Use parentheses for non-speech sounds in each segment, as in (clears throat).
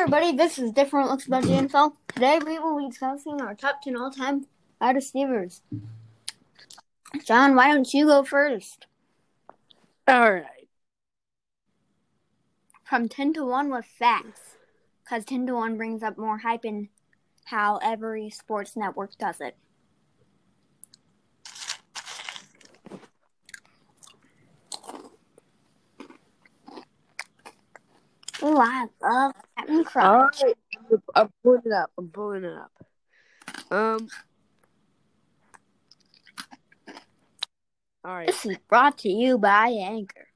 everybody, this is Different Looks About the NFL. Today we will be discussing our top 10 all time wide receivers. John, why don't you go first? All right. From 10 to 1 with facts. Because 10 to 1 brings up more hype in how every sports network does it. Oh, I love Captain Crunch. Right. I'm pulling it up. I'm pulling it up. Um. All right. This is brought to you by Anchor.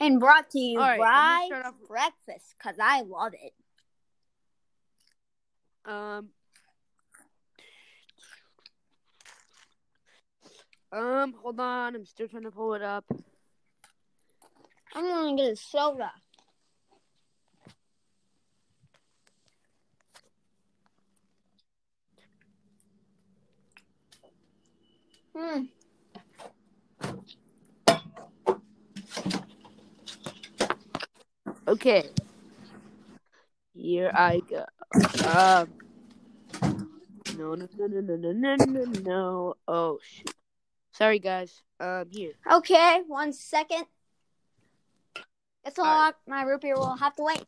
And brought to you right, by I'm gonna start off- Breakfast, because I love it. Um. Um. Hold on. I'm still trying to pull it up. I'm going to get a soda. Hmm. Okay. Here I go. Um. No, no, no, no, no, no, no, no. Oh shoot. Sorry, guys. Um. Here. Okay, one second. It's a All right. lot. My root beer will have to wait.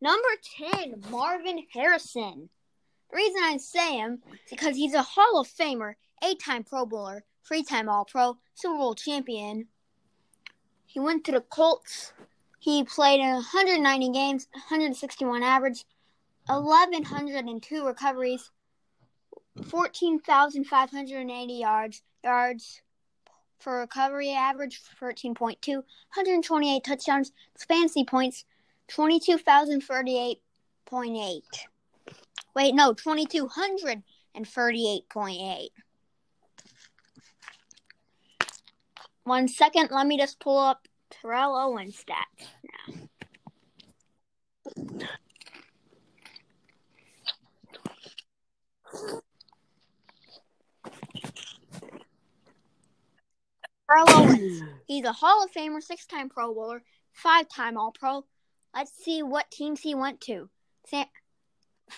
Number 10, Marvin Harrison. The reason I say him is because he's a Hall of Famer, eight time Pro Bowler, three time All Pro, Super Bowl champion. He went to the Colts. He played in 190 games, 161 average, 1,102 recoveries, 14,580 yards, yards for recovery average 13.2, 128 touchdowns, fantasy points 22,038.8. Wait, no, 2,238.8. One second, let me just pull up Terrell Owens stats now. Terrell Owens. He's a Hall of Famer, six time Pro Bowler, five time All Pro. Let's see what teams he went to. Sa-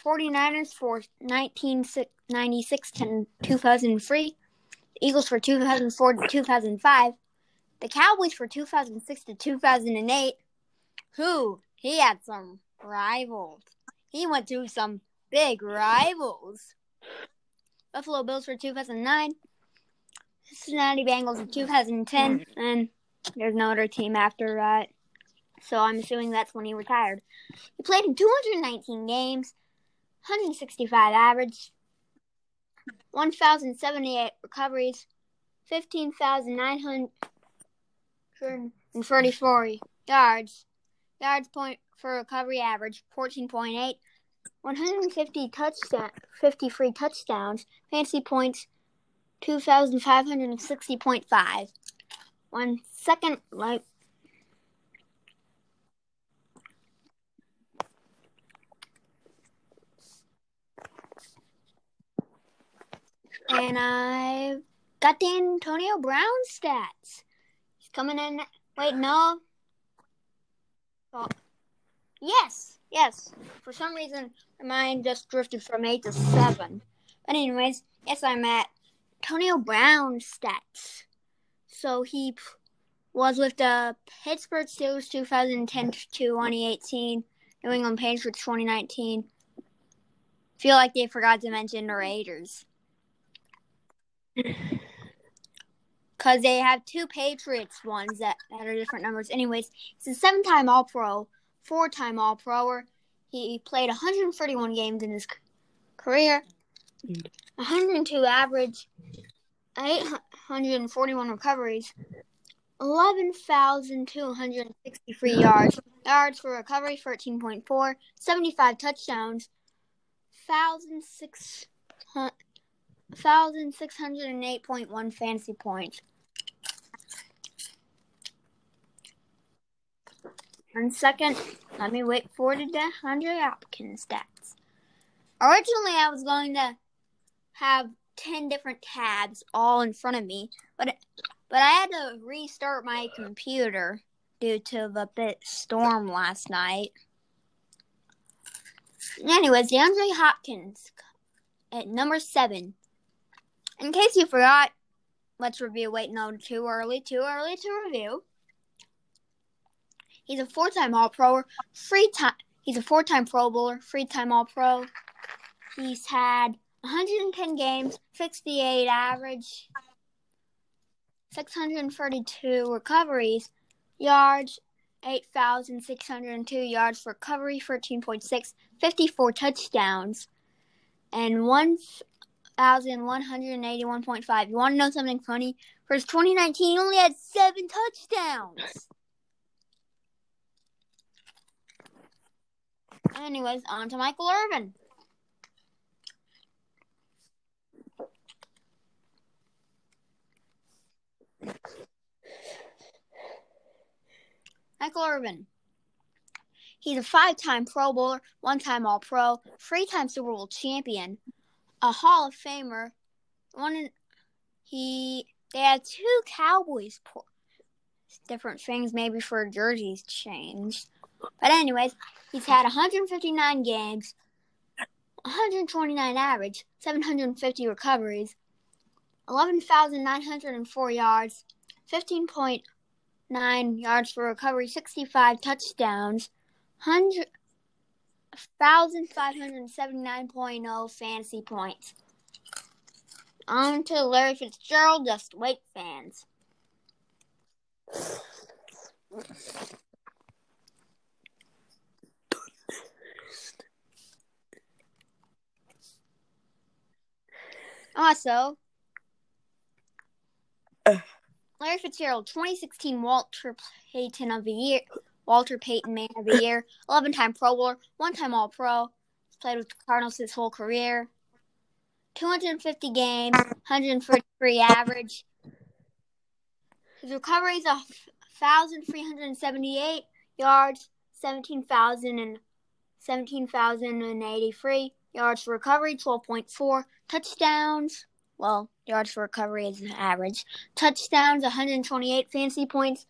49ers for 1996 to 2003, the Eagles for 2004 to 2005, the Cowboys for 2006 to 2008. Who? He had some rivals. He went to some big rivals. Buffalo Bills for 2009, Cincinnati Bengals in 2010, and there's no other team after that. So I'm assuming that's when he retired. He played in 219 games, 165 average, 1,078 recoveries, 15,934 yards, yards point for recovery average 14.8, 150 touchdown, 50 free touchdowns, fantasy points 2,560.5. One second, like. And I got the Antonio Brown stats. He's coming in. Wait, no. Oh. Yes, yes. For some reason, my mind just drifted from 8 to 7. But, anyways, yes, I'm at Antonio Brown stats. So he was with the Pittsburgh Steelers 2010 to 2018, New England Patriots 2019. Feel like they forgot to mention the Raiders. Because they have two Patriots ones that, that are different numbers. Anyways, he's a seven time All Pro, four time All Proer. He played 131 games in his career, 102 average, 841 recoveries, 11,263 yards. Yards for recovery, 13.4, 75 touchdowns, 1,600 1,608.1 fantasy points. One second. Let me wait for the DeAndre Hopkins stats. Originally, I was going to have 10 different tabs all in front of me, but but I had to restart my computer due to the bit storm last night. Anyways, DeAndre Hopkins at number seven. In case you forgot, let's review. Wait, no, too early. Too early to review. He's a four-time All-Pro, free time. He's a four-time Pro Bowler, three-time All-Pro. He's had 110 games, 68 average, 632 recoveries, yards, 8,602 yards for recovery, 13.6, 54 touchdowns, and 1,181.5. You want to know something funny? For his 2019, he only had seven touchdowns. Anyways, on to Michael Irvin. Michael Irvin. He's a five time Pro Bowler, one time All Pro, three time Super Bowl champion, a Hall of Famer. One he they had two Cowboys different things maybe for jerseys changed. But anyways, he's had 159 games, 129 average, 750 recoveries, 11,904 yards, 15.9 yards for recovery, 65 touchdowns, 1,579.0 fantasy points. On to Larry Fitzgerald, just wait, fans. Also, uh. Larry Fitzgerald, 2016 Walter Payton of the Year, Walter Payton Man of the Year, 11 time Pro Bowler, one time All Pro. He's played with the Cardinals his whole career. 250 games, 133 average. His recovery is 1,378 yards, 17,000 and 17,083 yards for recovery, 12.4 touchdowns. Well, yards for recovery is an average. Touchdowns, 128 fantasy points,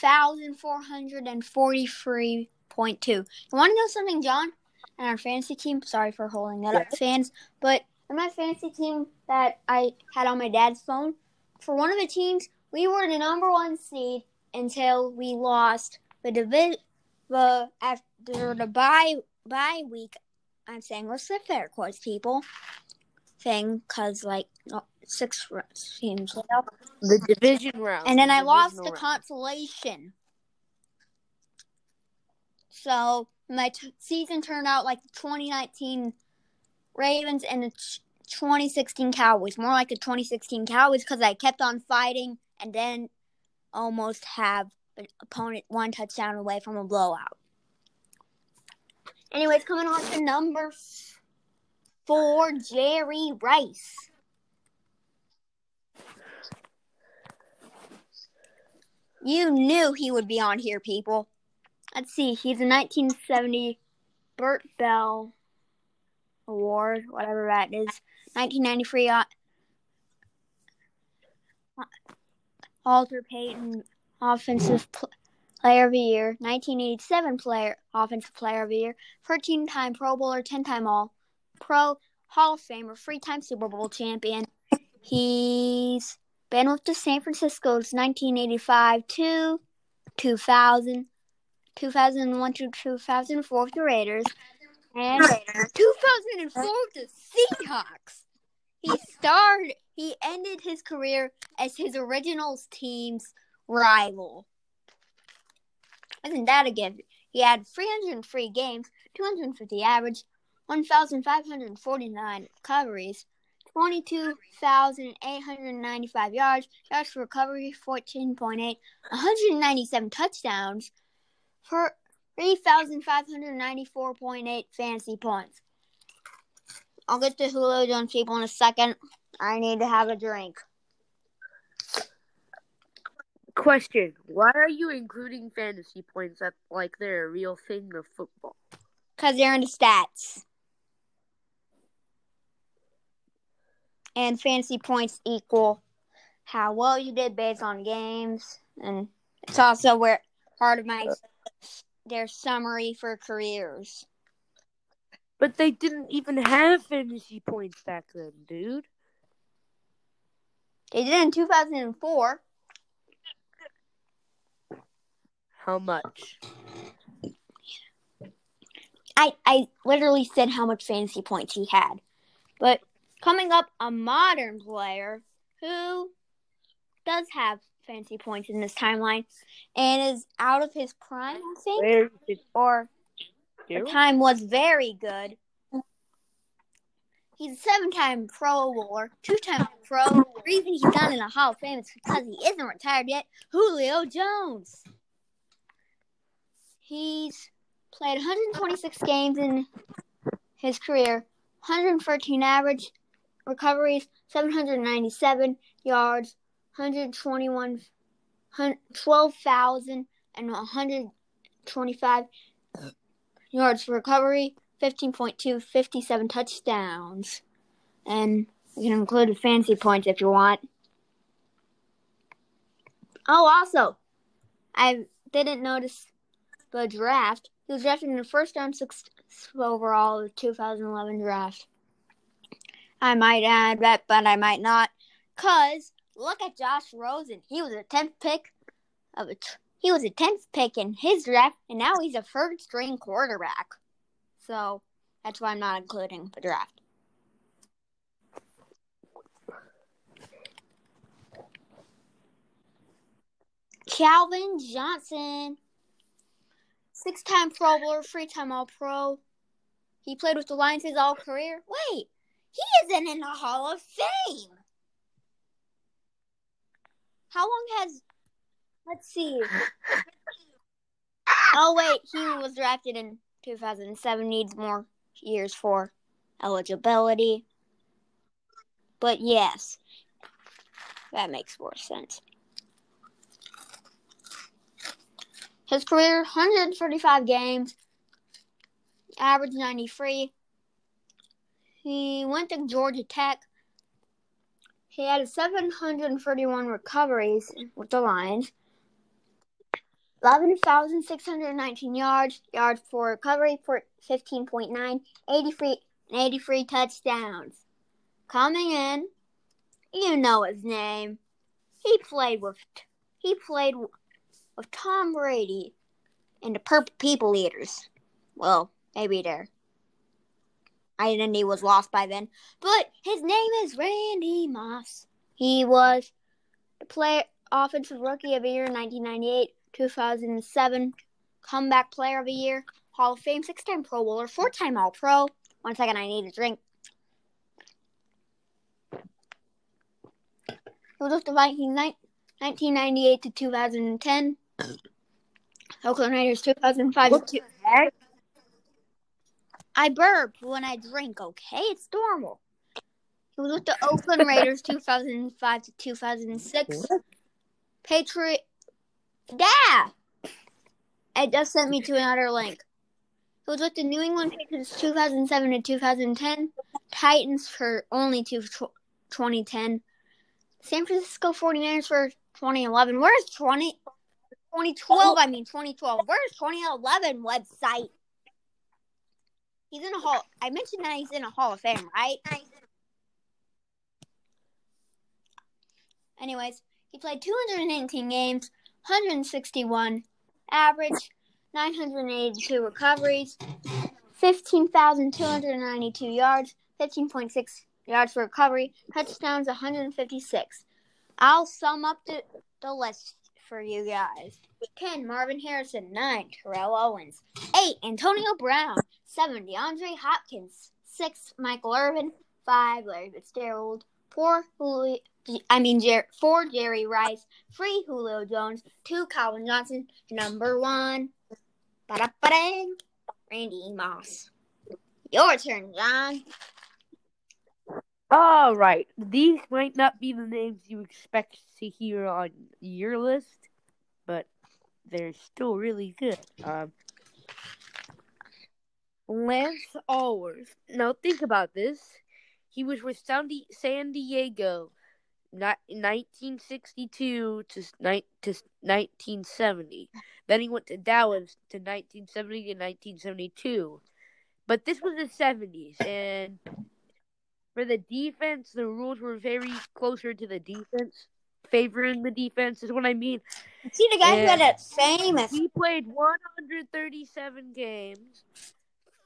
2,443.2. You want to know something, John? And our fantasy team, sorry for holding that up, fans, but in my fantasy team that I had on my dad's phone, for one of the teams, we were the number one seed until we lost the division. The after the bye bye week, I'm saying what's the fair course, people thing because like six teams. The division round. And then the I lost the round. consolation. So my t- season turned out like the 2019 Ravens and the t- 2016 Cowboys. More like the 2016 Cowboys because I kept on fighting and then almost have the opponent one touchdown away from a blowout. Anyways, coming on to number four, Jerry Rice. You knew he would be on here, people. Let's see. He's a 1970 Bert Bell Award, whatever that is. 1993 uh, Walter Payton Offensive Pl- Player of the Year. 1987 Player Offensive Player of the Year. 13-time Pro Bowler, 10-time All Pro, Hall of Famer, three-time Super Bowl champion. He's been with the San Francisco's 1985 to 2000, 2001 to 2004 with the Raiders, and 2004 with the Seahawks. He started. He ended his career as his original team's rival. Isn't that a gift? He had 303 games, 250 average, 1,549 recoveries, 22,895 yards, yards for recovery 14.8, 197 touchdowns for 3,594.8 fantasy points. I'll get to Julio Jones people in a second. I need to have a drink. Question: Why are you including fantasy points at like they're a real thing of football? Because they're in the stats. And fantasy points equal how well you did based on games. And it's also where part of my uh, their summary for careers. But they didn't even have fantasy points back then, dude. They did in 2004. How much? I, I literally said how much fantasy points he had. But coming up, a modern player who does have fancy points in this timeline and is out of his prime, I think. Or the time was very good. He's a seven-time Pro Bowler, two-time Pro. The reason he's not in the Hall of Fame is because he isn't retired yet. Julio Jones. He's played 126 games in his career, 113 average recoveries, 797 yards, 121, 12,000 and 125 yards for recovery, 15.2, 57 touchdowns. And you can include fancy points if you want. Oh, also, I didn't notice the draft. He was drafted in the first round, sixth overall of the 2011 draft. I might add that, but I might not. Cause look at Josh Rosen. He was a 10th pick of he was a 10th pick in his draft, and now he's a third string quarterback. So that's why I'm not including the draft. Calvin Johnson, six time Pro Bowler, three time All Pro. He played with the Lions his all career. Wait, he isn't in the Hall of Fame. How long has. Let's see. (laughs) Oh, wait, he was drafted in 2007, needs more years for eligibility. But yes, that makes more sense. His career 135 games, average 93. He went to Georgia Tech. He had 731 recoveries with the Lions. 11,619 yards, yards for recovery for 15.9, 83, 83 touchdowns. Coming in, you know his name. He played with he played with Tom Brady and the Purple People Eaters. Well, maybe their identity was lost by then, but his name is Randy Moss. He was the player offensive rookie of the year in 1998. 2007 Comeback Player of the Year, Hall of Fame, six time Pro Bowler, four time All Pro. One second, I need a drink. He was with the Vikings 1998 to 2010. (clears throat) Oakland Raiders 2005 What to? I burp when I drink, okay? It's normal. He was with the Oakland Raiders (laughs) 2005 to 2006. Patriot. Yeah! It just sent me to another link. He was with the New England Patriots 2007 to 2010. Titans for only to tw- 2010. San Francisco 49ers for 2011. Where's 20, 2012? I mean 2012. Where's 2011 website? He's in a hall. I mentioned that he's in a Hall of Fame, right? Anyways, he played 218 games, 161 average, 982 recoveries, 15,292 yards, 15.6 yards for recovery, touchdowns 156. I'll sum up the, the list for you guys. 10. Marvin Harrison. 9. Terrell Owens. 8. Antonio Brown. 7. DeAndre Hopkins. 6. Michael Irvin. 5. Larry Fitzgerald. 4. Julio, I mean, Jer- 4. Jerry Rice. 3. Julio Jones. 2. Calvin Johnson. Number 1. Ba-da-ba-dang. Randy Moss. Your turn, John. All right. These might not be the names you expect to hear on your list, but they're still really good. Um, Lance Alworth. Now think about this. He was with San, Di- San Diego, not 1962 to, ni- to 1970. Then he went to Dallas to 1970 to 1972. but this was the seventies, and for the defense, the rules were very closer to the defense, favoring the defense is what I mean. See the guy who had And that famous. He played 137 games,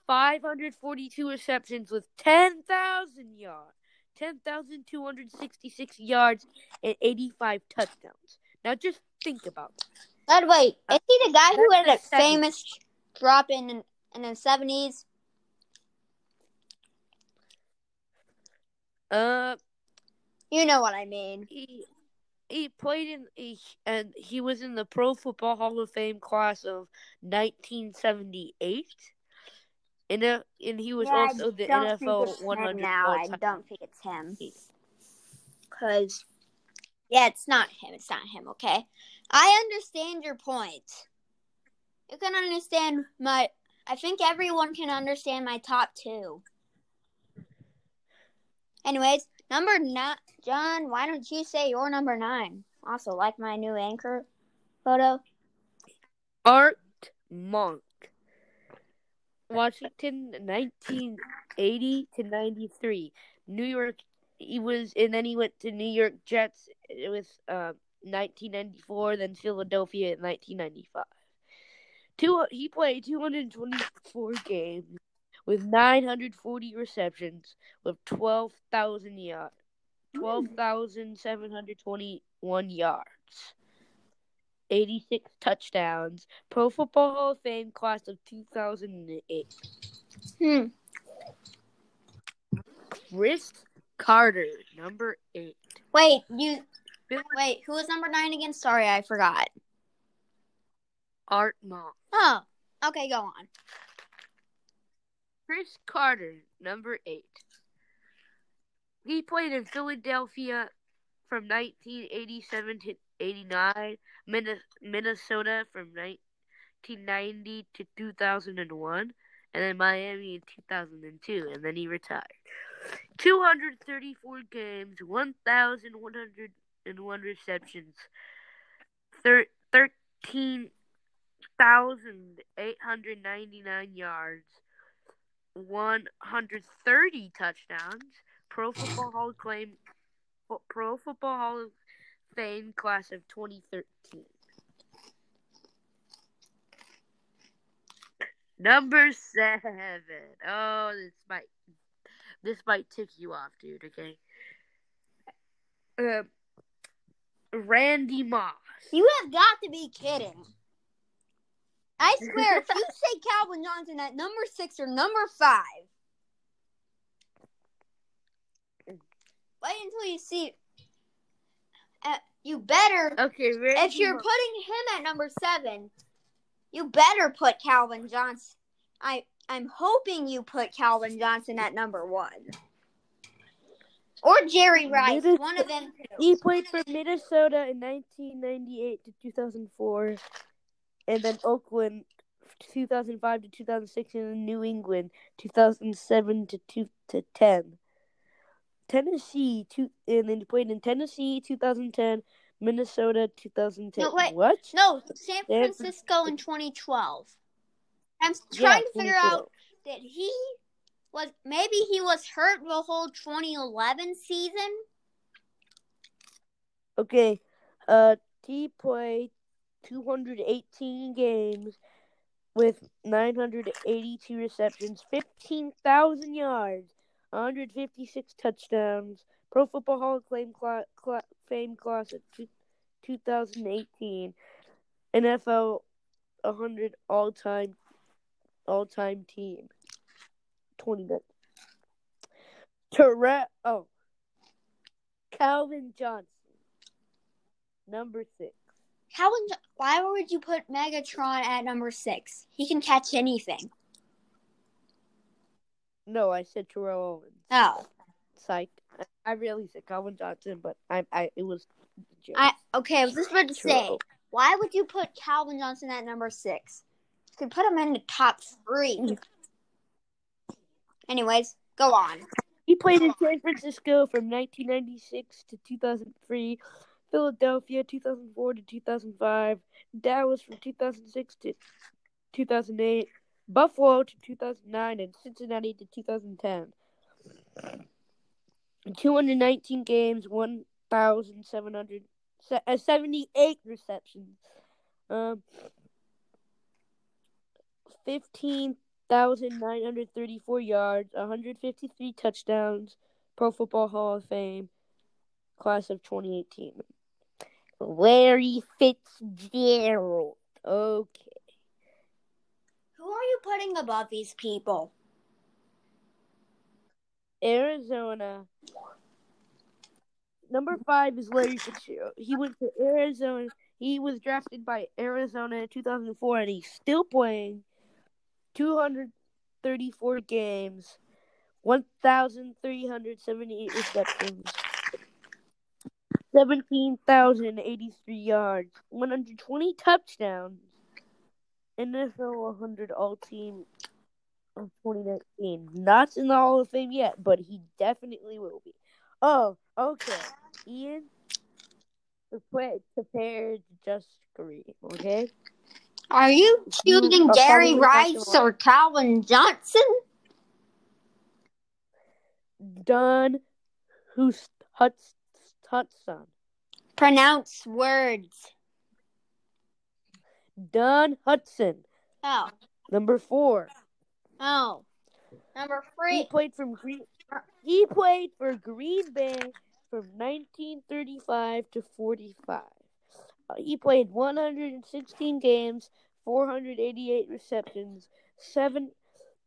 542 receptions with 10,000 yards, 10,266 yards, and 85 touchdowns. Now just think about that. By the way, is he the guy who had that That's the 70s. famous drop in in the seventies? Uh, You know what I mean. he he played in he, and he was in the Pro Football Hall of Fame class of 1978. And, uh, and he was also the NFL 100 now. I don't think it's him. Cause yeah, it's not him. It's not him. Okay, I understand your point. You can understand my. I think everyone can understand my top two. Anyways, number nine, John. Why don't you say your number nine? Also, like my new anchor photo. Art Monk. Washington, 1980 to 93. New York, he was, and then he went to New York Jets with uh, 1994, then Philadelphia in 1995. Two, he played 224 games with 940 receptions with 12,000 yards, 12,721 yards. 86 touchdowns. Pro Football Hall of Fame class of 2008. Hmm. Cris Carter, number 8. Wait, you. Wait, who was number nine again? Sorry, I forgot. Art Monk. Oh, okay, go on. Cris Carter, number 8. He played in Philadelphia from 1987 to 89, Minnesota from 1990 to 2001, and then Miami in 2002, and then he retired. 234 games, 1,101 receptions, 13,899 yards, 130 touchdowns. Pro Football Hall of Fame, Pro Football Hall of Fame class of 2013. Number seven. Oh, this might this might tick you off, dude. Okay. Uh, Randy Moss. You have got to be kidding. I swear, if you say Calvin Johnson at number six or number five, wait until you see. Uh, you better, Okay, Randy if you're Moss. putting him at number seven, you better put Calvin Johnson. I I'm hoping you put Calvin Johnson at number one, or Jerry Rice, Minnesota- one of them. Two. He played for Minnesota in 1998 to 2004, and then Oakland 2005 to 2006, and then New England 2007 to two to 10. Tennessee, two, and then he played in Tennessee 2010, Minnesota 2010. No, wait. What? No, San San Francisco in 2012. I'm Yeah, trying to figure out that he was maybe he was hurt the whole 2011 season. Okay, uh, he played 218 games with 982 receptions, 15,000 yards, 156 touchdowns. Pro Football Hall of Fame, cla- cla- fame class of two- 2018. NFL 100 all time all time team. 29. Terrell. Oh. Calvin Johnson. Number six. How would why would you put Megatron at number six? He can catch anything. No, I said Terrell Owens. Oh, Psych. I- I really said Calvin Johnson, but I, I, it was. joke. I okay. I was just about to say, why would you put Calvin Johnson at number six? You could put him in the top three. Anyways, go on. He played in San Francisco from 1996 to 2003, Philadelphia 2004 to 2005, Dallas from 2006 to 2008, Buffalo to 2009, and Cincinnati to 2010. 219 games, 1,778 uh, receptions. Um, 15,934 yards, 153 touchdowns, Pro Football Hall of Fame, class of 2018. Larry Fitzgerald. Okay. Who are you putting above these people? Arizona. Number five is Larry Fitzgerald. He went to Arizona. He was drafted by Arizona in 2004, and he's still playing 234 games, 1,378 receptions, 17,083 yards, 120 touchdowns, NFL 100 All Team of 2019. Not in the Hall of Fame yet, but he definitely will be. Oh, okay. Ian, prepared just green, okay? Are you choosing Jerry Rice or Calvin Johnson? Don who's Hutson. Pronounce words. Don Hutson. Oh. Number four. Oh. Number three. He played from Green. He played for Green Bay from 1935 to 45. Uh, he played 116 games, 488 receptions,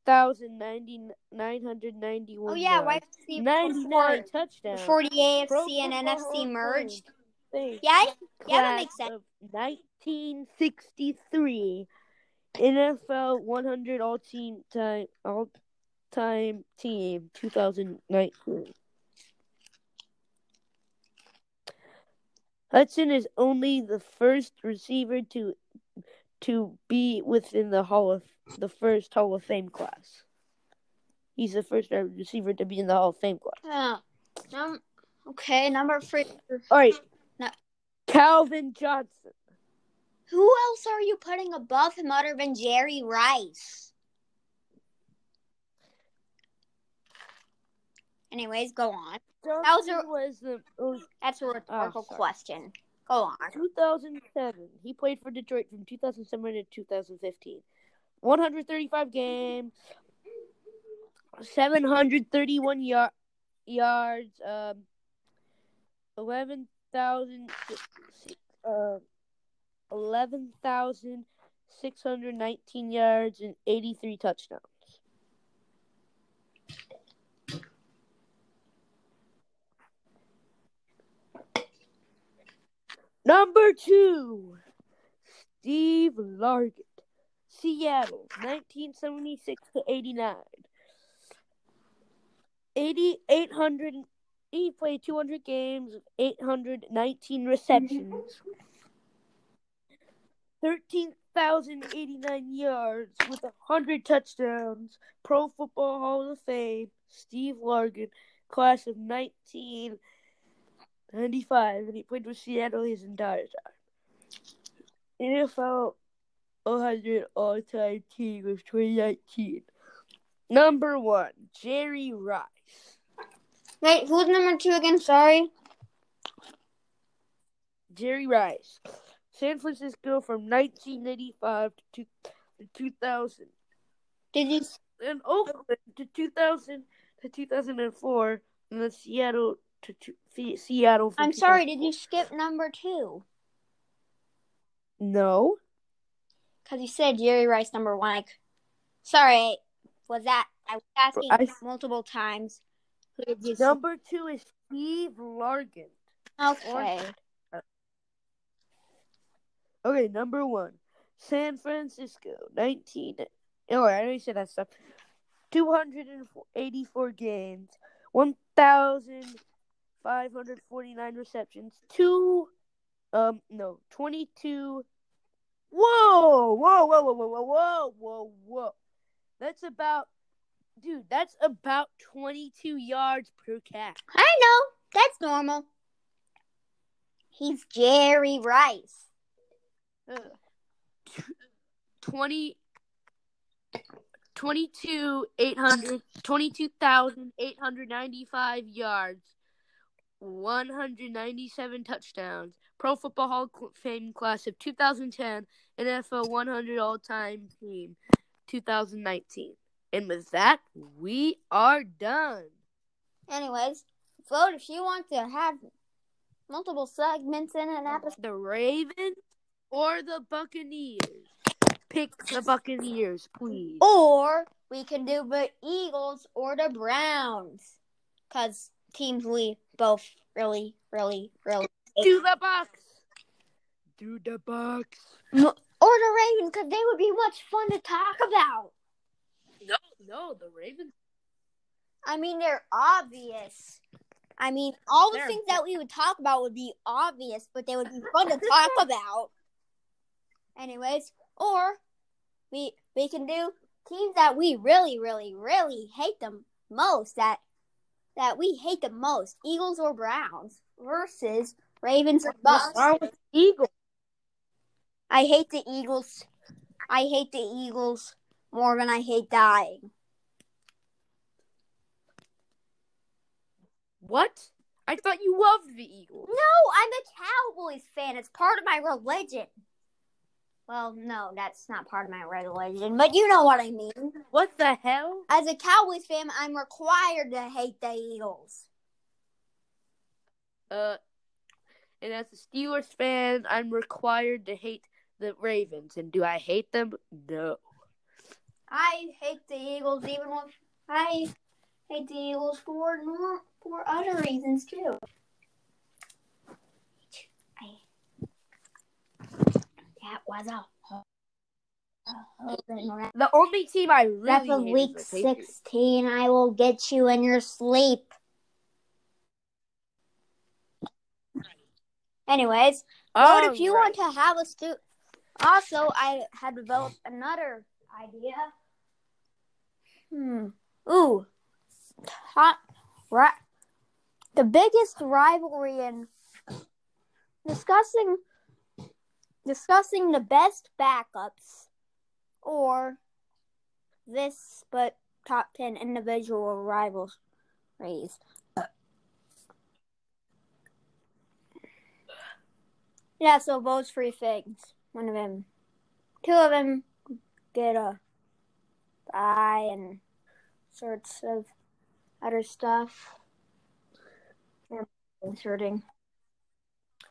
7,991 Oh, yeah, yards, YFC 99 touchdowns. AFC and NFC merged. Yeah, I- yeah, that makes sense. of 1963 NFL 100 all team time all time team 2019. Hutson is only the first receiver to to be within the Hall of the first Hall of Fame class. He's the first receiver to be in the Hall of Fame class. Oh. Um, okay, number three. All right. No. Calvin Johnson. Who else are you putting above him other than Jerry Rice? Anyways, go on. Johnson a- was the was That's a rhetorical sorry. question. On. 2007. He played for Detroit from 2007 to 2015. 135 games, 731 yard, yards, um, 11,000 uh, 11,619 yards and 83 touchdowns. Number two, Steve Largent, Seattle, 1976 to 89. 8,800. He played 200 games, 819 receptions, 13,089 yards with 100 touchdowns. Pro Football Hall of Fame, Steve Largent, class of 1995, and he played with Seattle his entire time. NFL 100 all time team of 2019. Number one, Jerry Rice. Wait, who's number two again? Sorry. Jerry Rice. San Francisco from 1985 to, to 2000. Did you? And Oakland to 2000 to 2004. And then Seattle to, to Seattle. I'm sorry. Did you skip number two? No. Because you said Jerry Rice number one. Like, sorry, was that I was asking I- multiple times. Who did you? Number two is Steve Largent. okay. Okay, number one, San Francisco, 19. Oh, I already said that stuff. 284 games, 549 receptions, two, um, no, 22. Whoa, whoa, whoa, whoa, whoa, whoa, whoa, whoa. That's about, dude, that's about 22 yards per catch. I know. That's normal. He's Jerry Rice. Ugh. 20. 22,895 yards 197 touchdowns. Pro Football Hall of Fame class of 2010, NFL 100 all-time team 2019. And with that, we are done. Anyways, vote if you want to have multiple segments in an episode. The Ravens or the Buccaneers? Pick the Buccaneers, please. Or we can do the Eagles or the Browns. Because teams we both really, really, really hate. Do the Bucks. Do the Bucks. Or the Ravens, because they would be much fun to talk about. No, no, the Ravens. I mean, they're obvious. I mean, all the They're- things that we would talk about would be obvious, but they would be fun to (laughs) talk about. Anyways, or we we can do teams that we really, really, really hate them most. That that we hate the most: Eagles or Browns versus Ravens or Bucks. Eagles. I hate the Eagles. I hate the Eagles more than I hate dying. What? I thought you loved the Eagles. No, I'm a Cowboys fan. It's part of my religion. Well, no, that's not part of my religion, but you know what I mean. What the hell? As a Cowboys fan, I'm required to hate the Eagles. Uh, and as a Steelers fan, I'm required to hate the Ravens. And do I hate them? No. I hate the Eagles even if I hate the Eagles for for other reasons too. That was a The only team I really That's of week 16. I will get you in your sleep. Anyways, vote if you Alright. want to have a stu. Also, I had developed another idea. Hmm. Ooh. Hot. Right. The biggest rivalry in discussing discussing the best backups or this but top 10 individual rivalries. Yeah, so votes three things. One of them, two of them get a buy and sorts of other stuff. Inserting.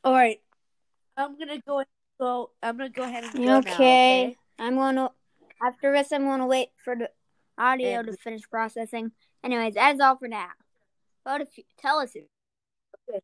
All right. I'm gonna go. Go. I'm gonna go ahead and go now, Okay. okay. I'm gonna after this I'm gonna wait for the audio And- to finish processing. Anyways, that is all for now. Vote if you tell us if